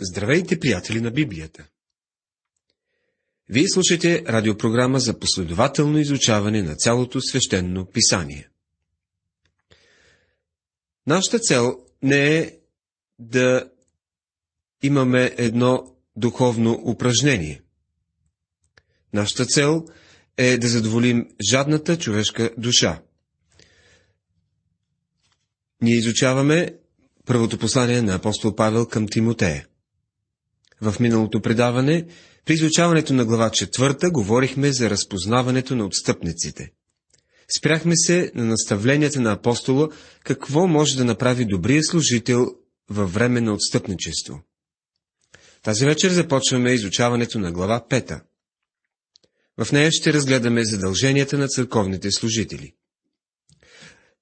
Здравейте, приятели на Библията! Вие слушате радиопрограма за последователно изучаване на цялото свещено писание. Нашата цел не е да имаме едно духовно упражнение. Нашата цел е да задоволим жадната човешка душа. Ние изучаваме първото послание на апостол Павел към Тимотея. В миналото предаване, при изучаването на глава четвърта, говорихме за разпознаването на отстъпниците. Спряхме се на наставленията на апостола, какво може да направи добрия служител във време на отстъпничество. Тази вечер започваме изучаването на глава пета. В нея ще разгледаме задълженията на църковните служители.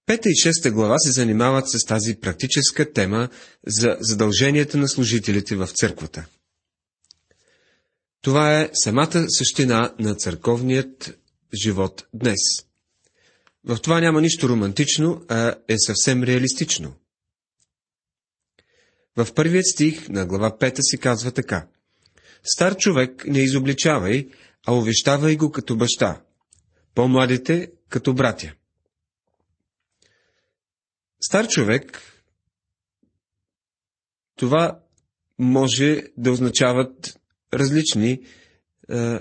Пета и шеста глава се занимават с тази практическа тема за задълженията на служителите в църквата. Това е самата същина на църковният живот днес. В това няма нищо романтично, а е съвсем реалистично. В първият стих на глава 5 се казва така. Стар човек не изобличавай, а увещавай го като баща, по-младите като братя. Стар човек, това може да означават различни е,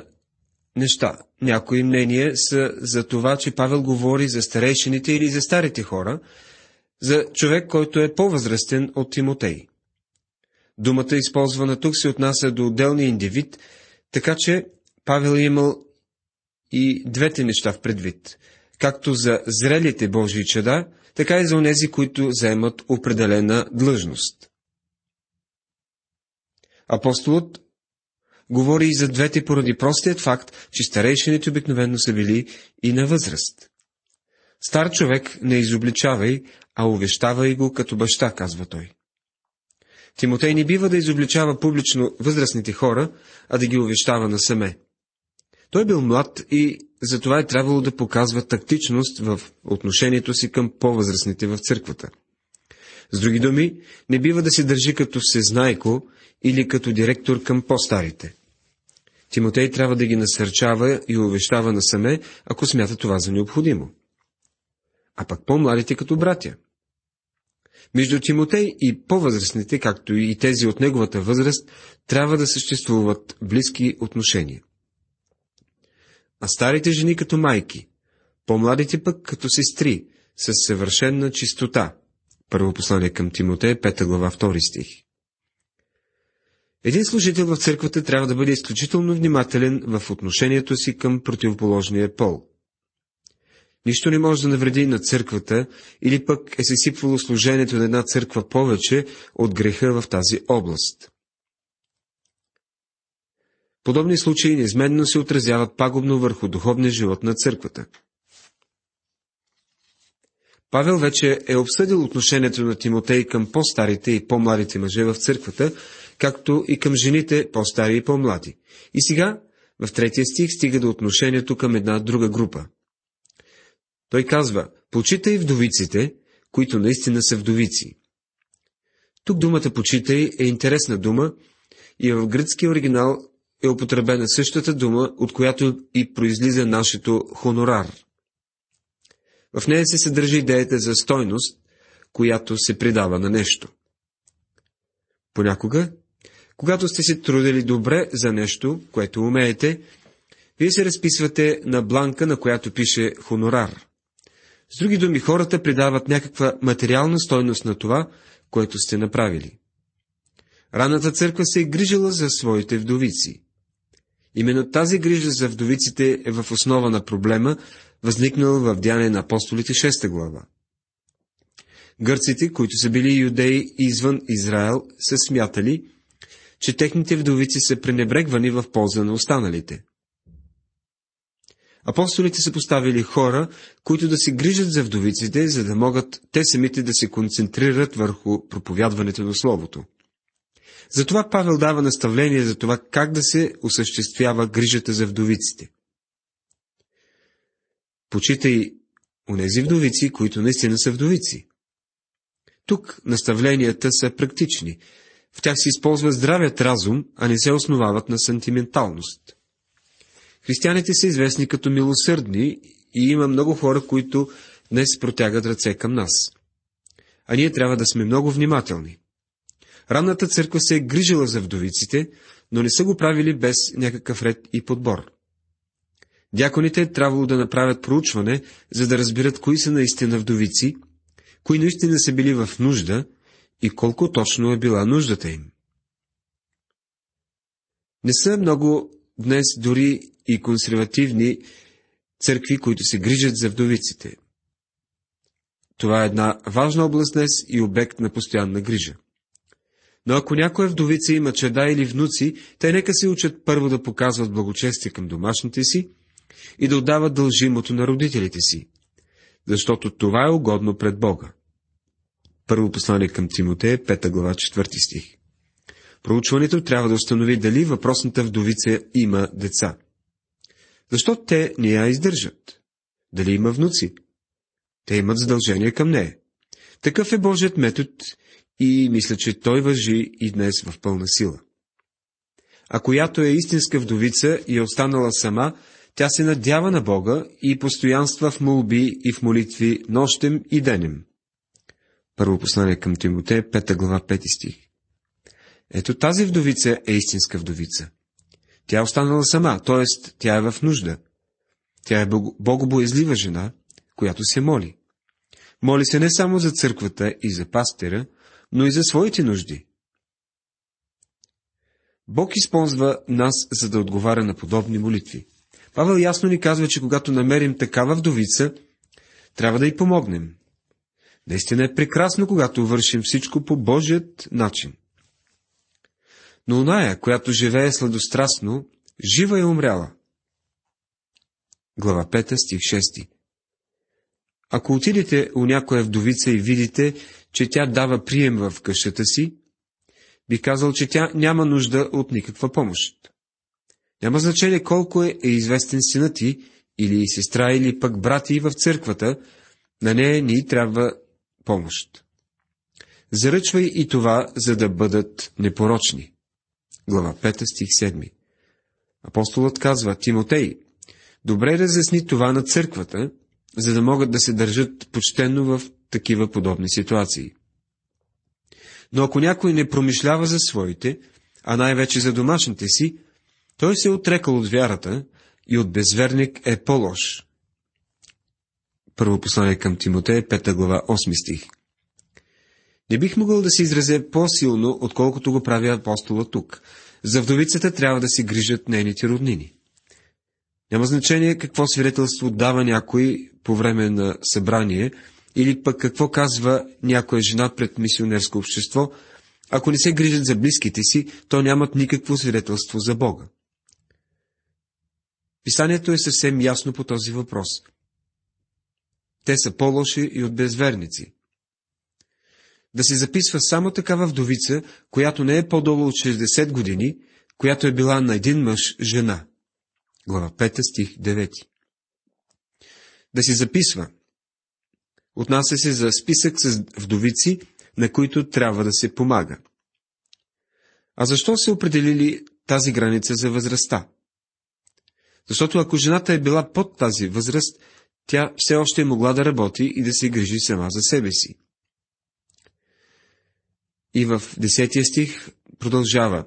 неща. Някои мнения са за това, че Павел говори за старейшините или за старите хора, за човек, който е по-възрастен от Тимотей. Думата, използвана тук, се отнася до отделния индивид, така че Павел е имал и двете неща в предвид, както за зрелите Божии чеда, така и за онези, които заемат определена длъжност. Апостолът говори и за двете поради простият факт, че старейшините обикновено са били и на възраст. Стар човек не изобличавай, а увещавай го като баща, казва той. Тимотей не бива да изобличава публично възрастните хора, а да ги увещава насаме. Той бил млад и затова е трябвало да показва тактичност в отношението си към по-възрастните в църквата. С други думи, не бива да се държи като всезнайко или като директор към по-старите. Тимотей трябва да ги насърчава и увещава насаме, ако смята това за необходимо. А пък по-младите като братя. Между Тимотей и по-възрастните, както и тези от неговата възраст, трябва да съществуват близки отношения. А старите жени като майки, по-младите пък като сестри, с съвършенна чистота. Първо послание към Тимотей, 5 глава, 2 стих. Един служител в църквата трябва да бъде изключително внимателен в отношението си към противоположния пол. Нищо не може да навреди на църквата или пък е се сипвало служението на една църква повече от греха в тази област. Подобни случаи неизменно се отразяват пагубно върху духовния живот на църквата. Павел вече е обсъдил отношението на Тимотей към по-старите и по-младите мъже в църквата, както и към жените по-стари и по-млади. И сега, в третия стих, стига до отношението към една друга група. Той казва, почитай вдовиците, които наистина са вдовици. Тук думата почитай е интересна дума и в гръцки оригинал е употребена същата дума, от която и произлиза нашето хонорар. В нея се съдържа идеята за стойност, която се придава на нещо. Понякога когато сте се трудили добре за нещо, което умеете, вие се разписвате на бланка, на която пише хонорар. С други думи, хората придават някаква материална стойност на това, което сте направили. Раната църква се е грижила за своите вдовици. Именно тази грижа за вдовиците е в основа на проблема, възникнал в Дяне на апостолите 6 глава. Гърците, които са били юдеи извън Израел, са смятали, че техните вдовици са пренебрегвани в полза на останалите. Апостолите са поставили хора, които да се грижат за вдовиците, за да могат те самите да се концентрират върху проповядването на Словото. Затова Павел дава наставление за това как да се осъществява грижата за вдовиците. Почитай онези вдовици, които наистина са вдовици. Тук наставленията са практични. В тях се използва здравият разум, а не се основават на сантименталност. Християните са известни като милосърдни и има много хора, които днес протягат ръце към нас. А ние трябва да сме много внимателни. Ранната църква се е грижила за вдовиците, но не са го правили без някакъв ред и подбор. Дяконите е трябвало да направят проучване, за да разберат кои са наистина вдовици, кои наистина са били в нужда и колко точно е била нуждата им. Не са много днес дори и консервативни църкви, които се грижат за вдовиците. Това е една важна област днес и обект на постоянна грижа. Но ако някоя вдовица има чеда или внуци, те нека се учат първо да показват благочестие към домашните си и да отдават дължимото на родителите си, защото това е угодно пред Бога. Първо послание към Тимотея, 5 глава, 4 стих. Проучването трябва да установи дали въпросната вдовица има деца. Защо те не я издържат? Дали има внуци? Те имат задължение към нея. Такъв е Божият метод и мисля, че той въжи и днес в пълна сила. А която е истинска вдовица и е останала сама, тя се надява на Бога и постоянства в молби и в молитви нощем и денем. Първо послание към Тимоте, 5 глава, 5 стих. Ето тази вдовица е истинска вдовица. Тя е останала сама, т.е. тя е в нужда. Тя е богобоязлива жена, която се моли. Моли се не само за църквата и за пастера, но и за своите нужди. Бог използва нас, за да отговаря на подобни молитви. Павел ясно ни казва, че когато намерим такава вдовица, трябва да й помогнем. Наистина е прекрасно, когато вършим всичко по Божият начин. Но оная, която живее сладострастно, жива е умряла. Глава 5, стих 6 Ако отидете у някоя вдовица и видите, че тя дава прием в къщата си, би казал, че тя няма нужда от никаква помощ. Няма значение колко е, е известен синът ти, или сестра, или пък брати в църквата, на нея ни трябва помощ. Заръчвай и това, за да бъдат непорочни. Глава 5, стих 7. Апостолът казва, Тимотей, добре разясни това на църквата, за да могат да се държат почтенно в такива подобни ситуации. Но ако някой не промишлява за своите, а най-вече за домашните си, той се е отрекал от вярата и от безверник е по-лош. Първо послание към Тимотея, 5 глава, 8 стих. Не бих могъл да се изразя по-силно, отколкото го прави апостола тук. За вдовицата трябва да се грижат нейните роднини. Няма значение какво свидетелство дава някой по време на събрание, или пък какво казва някоя жена пред мисионерско общество, ако не се грижат за близките си, то нямат никакво свидетелство за Бога. Писанието е съвсем ясно по този въпрос. Те са по-лоши и от безверници. Да се записва само такава вдовица, която не е по-долу от 60 години, която е била на един мъж жена. Глава 5 стих 9. Да се записва. Отнася се за списък с вдовици, на които трябва да се помага. А защо се определили тази граница за възрастта? Защото ако жената е била под тази възраст, тя все още е могла да работи и да се грижи сама за себе си. И в десетия стих продължава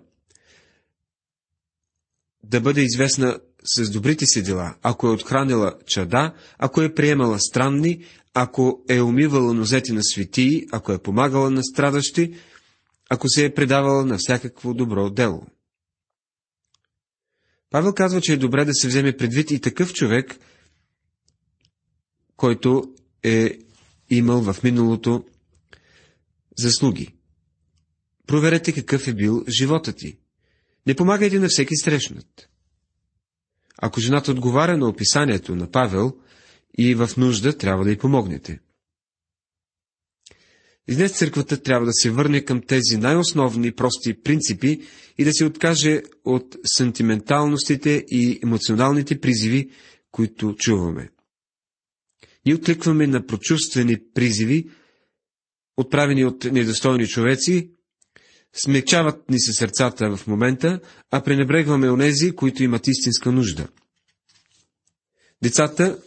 да бъде известна с добрите си дела, ако е отхранила чада, ако е приемала странни, ако е умивала нозети на светии, ако е помагала на страдащи, ако се е предавала на всякакво добро дело. Павел казва, че е добре да се вземе предвид и такъв човек, който е имал в миналото заслуги. Проверете какъв е бил живота ти. Не помагайте на всеки срещнат. Ако жената отговаря на описанието на Павел и в нужда, трябва да й помогнете. И днес църквата трябва да се върне към тези най-основни прости принципи и да се откаже от сантименталностите и емоционалните призиви, които чуваме. Ние откликваме на прочувствени призиви, отправени от недостойни човеци, Смекчават ни се сърцата в момента, а пренебрегваме онези, които имат истинска нужда. Децата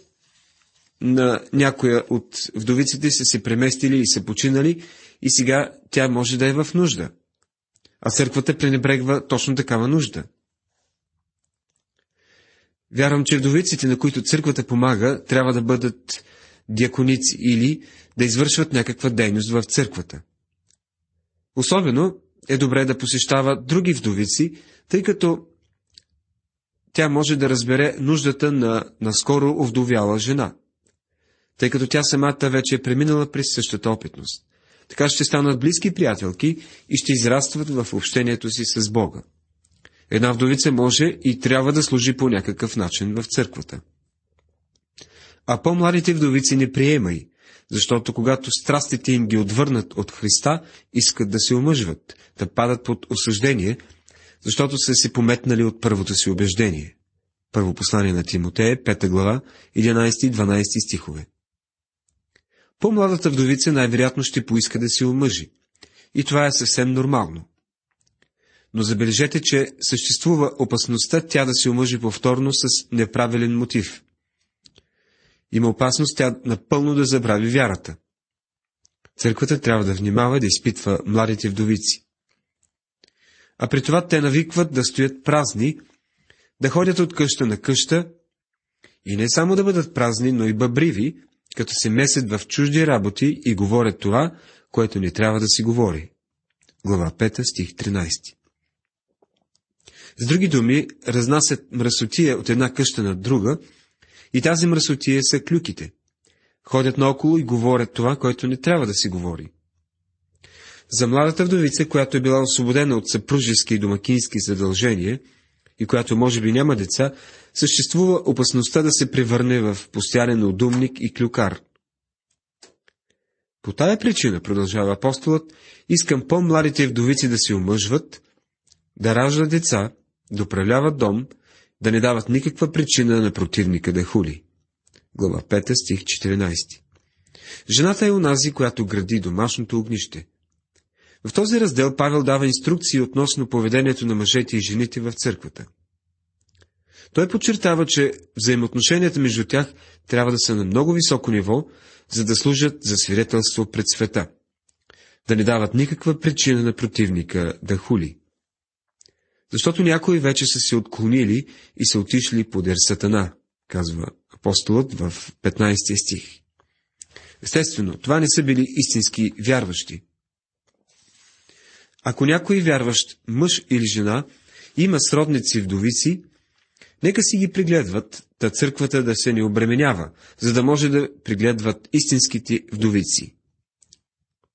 на някоя от вдовиците са се преместили и са починали и сега тя може да е в нужда. А църквата пренебрегва точно такава нужда. Вярвам, че вдовиците, на които църквата помага, трябва да бъдат диаконици или да извършват някаква дейност в църквата. Особено е добре да посещава други вдовици, тъй като тя може да разбере нуждата на наскоро овдовяла жена, тъй като тя самата вече е преминала през същата опитност. Така ще станат близки приятелки и ще израстват в общението си с Бога. Една вдовица може и трябва да служи по някакъв начин в църквата. А по-младите вдовици не приемай, защото когато страстите им ги отвърнат от Христа, искат да се омъжват, да падат под осъждение, защото са се пометнали от първото си убеждение. Първо послание на Тимотея, 5 глава, 11-12 стихове. По-младата вдовица най-вероятно ще поиска да се омъжи. И това е съвсем нормално. Но забележете, че съществува опасността тя да се омъжи повторно с неправилен мотив. Има опасност тя напълно да забрави вярата. Църквата трябва да внимава да изпитва младите вдовици. А при това те навикват да стоят празни, да ходят от къща на къща и не само да бъдат празни, но и бъбриви, като се месят в чужди работи и говорят това, което не трябва да си говори. Глава 5, стих 13 С други думи, разнасят мръсотия от една къща на друга, и тази мръсотия са клюките. Ходят наоколо и говорят това, което не трябва да си говори. За младата вдовица, която е била освободена от съпружески и домакински задължения, и която може би няма деца, съществува опасността да се превърне в постоянен удумник и клюкар. По тая причина, продължава апостолът, искам по-младите вдовици да се омъжват, да раждат деца, да управляват дом, да не дават никаква причина на противника да хули. Глава 5, стих 14 Жената е онази, която гради домашното огнище. В този раздел Павел дава инструкции относно поведението на мъжете и жените в църквата. Той подчертава, че взаимоотношенията между тях трябва да са на много високо ниво, за да служат за свидетелство пред света. Да не дават никаква причина на противника да хули. Защото някои вече са се отклонили и са отишли подер сатана, казва апостолът в 15 стих. Естествено, това не са били истински вярващи. Ако някой вярващ мъж или жена има сродници вдовици, нека си ги пригледват, та църквата да се не обременява, за да може да пригледват истинските вдовици.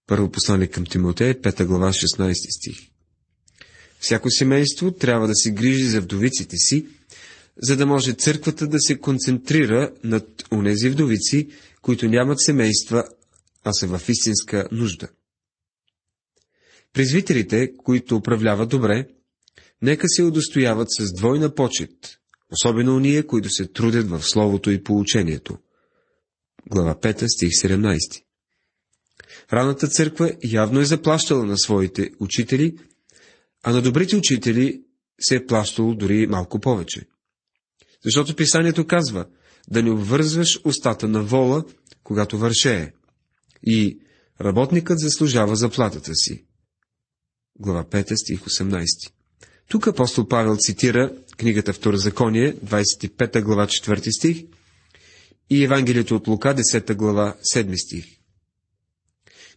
Първо послание към Тимотея, 5 глава, 16 стих. Всяко семейство трябва да се грижи за вдовиците си, за да може църквата да се концентрира над онези вдовици, които нямат семейства, а са в истинска нужда. Презвителите, които управляват добре, нека се удостояват с двойна почет, особено уния, които се трудят в Словото и поучението. Глава 5, стих 17 Раната църква явно е заплащала на своите учители, а на добрите учители се е плащало дори малко повече. Защото писанието казва да не обвързваш устата на вола, когато вършее, и работникът заслужава заплатата си глава 5, стих 18. Тук апостол Павел цитира книгата Второзаконие, 25 глава 4 стих и Евангелието от Лука, 10 глава 7 стих.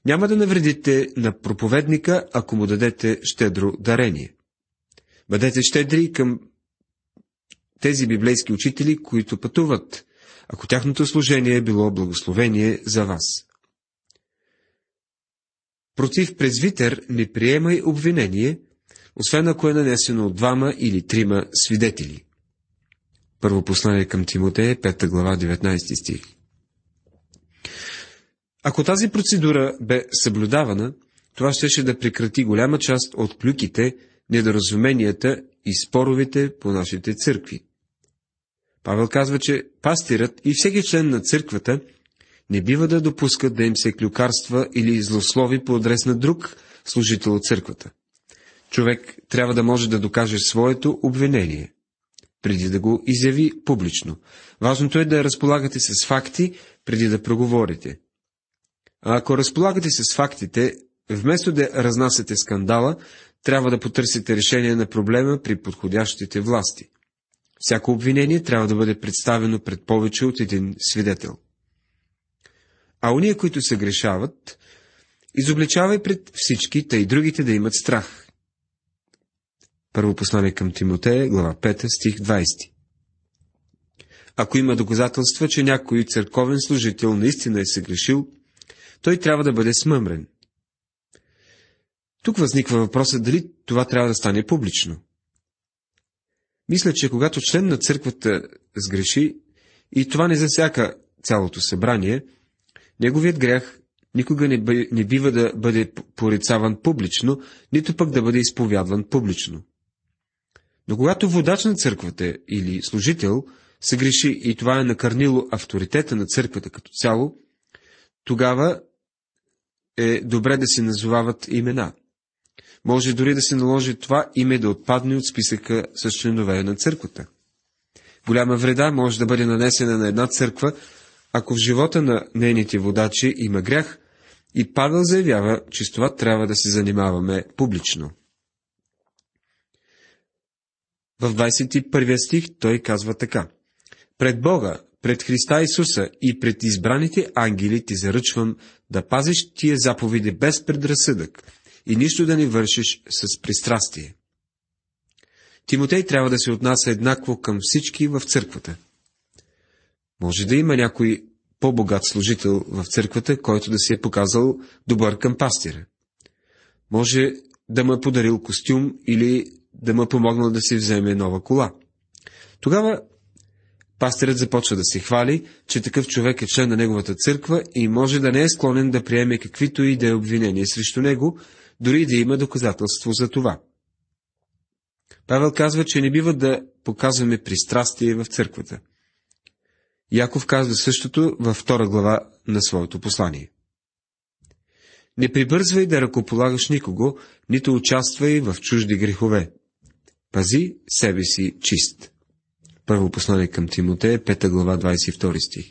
Няма да навредите на проповедника, ако му дадете щедро дарение. Бъдете щедри към тези библейски учители, които пътуват, ако тяхното служение е било благословение за вас. Против презвитер не приемай обвинение, освен ако е нанесено от двама или трима свидетели. Първо послание към Тимотея, 5 глава, 19 стих. Ако тази процедура бе съблюдавана, това щеше да прекрати голяма част от клюките, недоразуменията и споровете по нашите църкви. Павел казва, че пастирът и всеки член на църквата – не бива да допускат да им се клюкарства или злослови по адрес на друг служител от църквата. човек трябва да може да докаже своето обвинение, преди да го изяви публично. Важното е да разполагате с факти, преди да проговорите. А ако разполагате с фактите, вместо да разнасяте скандала, трябва да потърсите решение на проблема при подходящите власти. Всяко обвинение трябва да бъде представено пред повече от един свидетел. А уния, които се грешават, изобличавай пред всички, тъй другите да имат страх. Първо послание към Тимотея, глава 5, стих 20. Ако има доказателства, че някой църковен служител наистина е се грешил, той трябва да бъде смъмрен. Тук възниква въпросът дали това трябва да стане публично. Мисля, че когато член на църквата сгреши, и това не засяка цялото събрание, неговият грях никога не, бъ, не бива да бъде порицаван публично, нито пък да бъде изповядван публично. Но когато водач на църквата или служител се греши и това е накърнило авторитета на църквата като цяло, тогава е добре да се назовават имена. Може дори да се наложи това име да отпадне от списъка с членове на църквата. Голяма вреда може да бъде нанесена на една църква, ако в живота на нейните водачи има грях, и Павел заявява, че с това трябва да се занимаваме публично. В 21 стих той казва така. Пред Бога, пред Христа Исуса и пред избраните ангели ти заръчвам да пазиш тия заповеди без предразсъдък и нищо да не вършиш с пристрастие. Тимотей трябва да се отнася еднакво към всички в църквата. Може да има някой по-богат служител в църквата, който да си е показал добър към пастира. Може да му е подарил костюм или да му е помогнал да си вземе нова кола. Тогава пастирът започва да се хвали, че такъв човек е член на неговата църква и може да не е склонен да приеме каквито и да е обвинения срещу него, дори да има доказателство за това. Павел казва, че не бива да показваме пристрастие в църквата. Яков казва същото във втора глава на своето послание. Не прибързвай да ръкополагаш никого, нито участвай в чужди грехове. Пази себе си чист. Първо послание към Тимотея, 5 глава, 22 стих.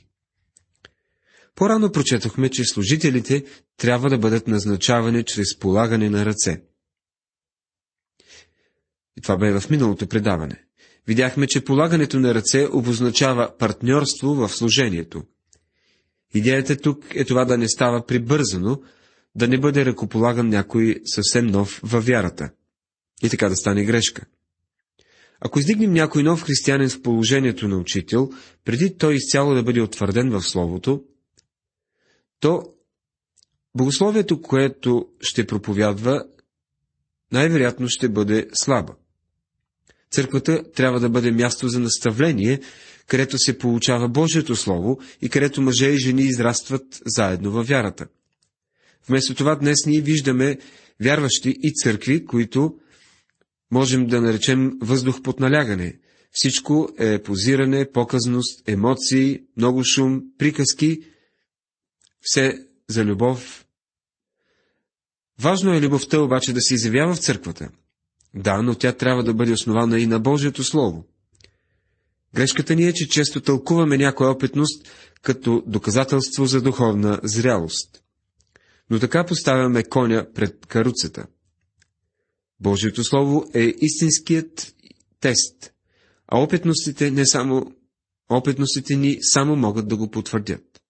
По-рано прочетохме, че служителите трябва да бъдат назначавани чрез полагане на ръце. И това бе в миналото предаване. Видяхме, че полагането на ръце обозначава партньорство в служението. Идеята тук е това да не става прибързано, да не бъде ръкополаган някой съвсем нов във вярата. И така да стане грешка. Ако издигнем някой нов християнин в положението на учител, преди той изцяло да бъде утвърден в Словото, то богословието, което ще проповядва, най-вероятно ще бъде слаба. Църквата трябва да бъде място за наставление, където се получава Божието Слово и където мъже и жени израстват заедно във вярата. Вместо това днес ние виждаме вярващи и църкви, които можем да наречем въздух под налягане. Всичко е позиране, показност, емоции, много шум, приказки, все за любов. Важно е любовта обаче да се изявява в църквата. Да, но тя трябва да бъде основана и на Божието Слово. Грешката ни е, че често тълкуваме някоя опитност като доказателство за духовна зрялост. Но така поставяме коня пред каруцата. Божието Слово е истинският тест, а опитностите не само опитностите ни само могат да го потвърдят.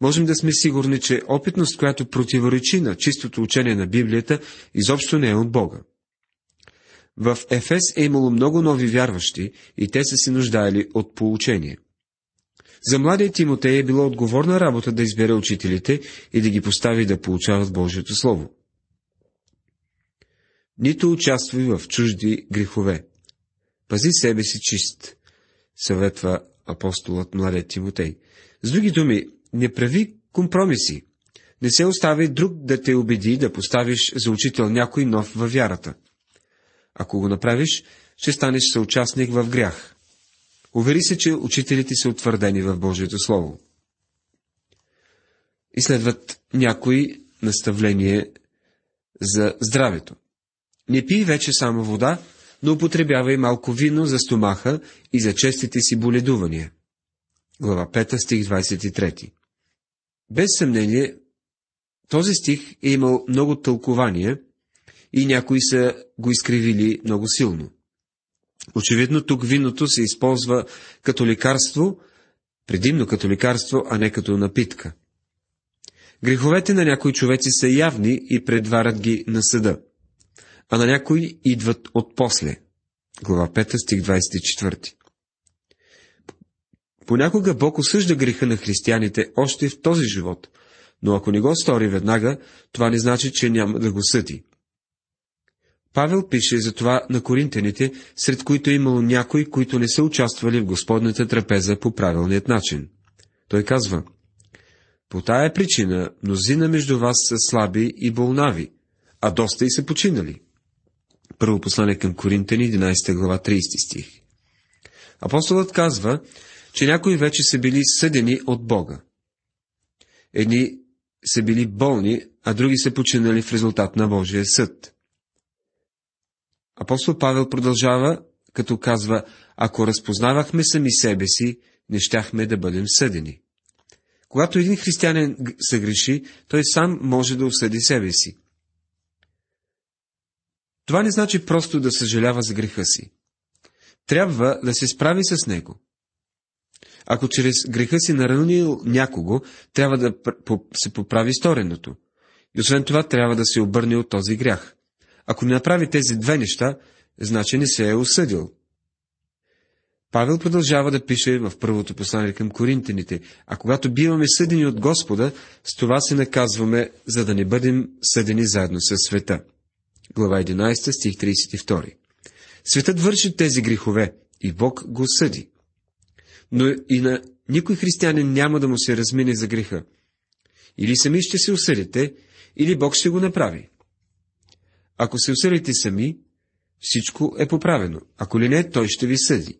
Можем да сме сигурни, че опитност, която противоречи на чистото учение на Библията, изобщо не е от Бога. В Ефес е имало много нови вярващи и те са се нуждаели от получение. За младия Тимотей е било отговорна работа да избере учителите и да ги постави да получават Божието Слово. Нито участвай в чужди грехове. Пази себе си чист, съветва апостолът младия Тимотей. С други думи, не прави компромиси. Не се остави друг да те убеди да поставиш за учител някой нов във вярата. Ако го направиш, ще станеш съучастник в грях. Увери се, че учителите са утвърдени в Божието Слово. И някои наставления за здравето. Не пий вече само вода, но употребявай малко вино за стомаха и за честите си боледувания. Глава 5, стих 23 Без съмнение, този стих е имал много тълкования и някои са го изкривили много силно. Очевидно тук виното се използва като лекарство, предимно като лекарство, а не като напитка. Греховете на някои човеци са явни и предварят ги на съда, а на някои идват от после. Глава 5, стих 24. Понякога Бог осъжда греха на християните още в този живот, но ако не го стори веднага, това не значи, че няма да го съди. Павел пише за това на коринтяните, сред които е имало някои, които не са участвали в Господната трапеза по правилният начин. Той казва, по тая причина мнозина между вас са слаби и болнави, а доста и са починали. Първо послание към Коринтени, 11 глава, 30 стих. Апостолът казва, че някои вече са били съдени от Бога. Едни са били болни, а други са починали в резултат на Божия съд. Апостол Павел продължава, като казва, ако разпознавахме сами себе си, не щяхме да бъдем съдени. Когато един християнин се греши, той сам може да осъди себе си. Това не значи просто да съжалява за греха си. Трябва да се справи с него. Ако чрез греха си наранил някого, трябва да се поправи стореното. И освен това, трябва да се обърне от този грях. Ако не направи тези две неща, значи не се е осъдил. Павел продължава да пише в първото послание към коринтините, а когато биваме съдени от Господа, с това се наказваме, за да не бъдем съдени заедно с света. Глава 11, стих 32. Светът върши тези грехове и Бог го съди. Но и на никой християнин няма да му се размине за греха. Или сами ще се осъдите, или Бог ще го направи. Ако се осъдите сами, всичко е поправено. Ако ли не, той ще ви съди.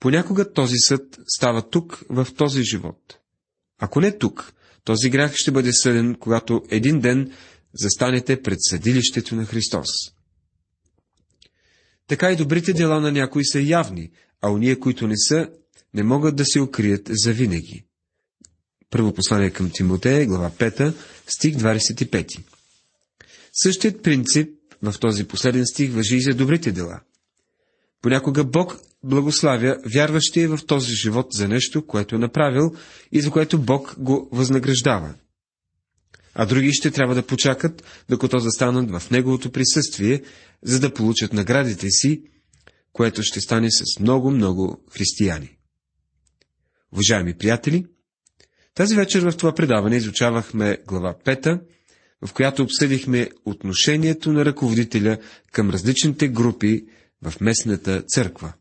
Понякога този съд става тук, в този живот. Ако не тук, този грях ще бъде съден, когато един ден застанете пред съдилището на Христос. Така и добрите дела на някои са явни, а уния, които не са, не могат да се укрият за винаги. Първо послание към Тимотея, глава 5, стих 25. Същият принцип в този последен стих въжи и за добрите дела. Понякога Бог благославя вярващия в този живот за нещо, което е направил и за което Бог го възнаграждава. А други ще трябва да почакат, докато застанат в Неговото присъствие, за да получат наградите си, което ще стане с много-много християни. Уважаеми приятели, тази вечер в това предаване изучавахме глава 5, в която обсъдихме отношението на ръководителя към различните групи в местната църква.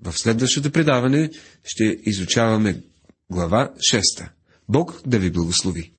В следващото предаване ще изучаваме глава 6. Бог да ви благослови!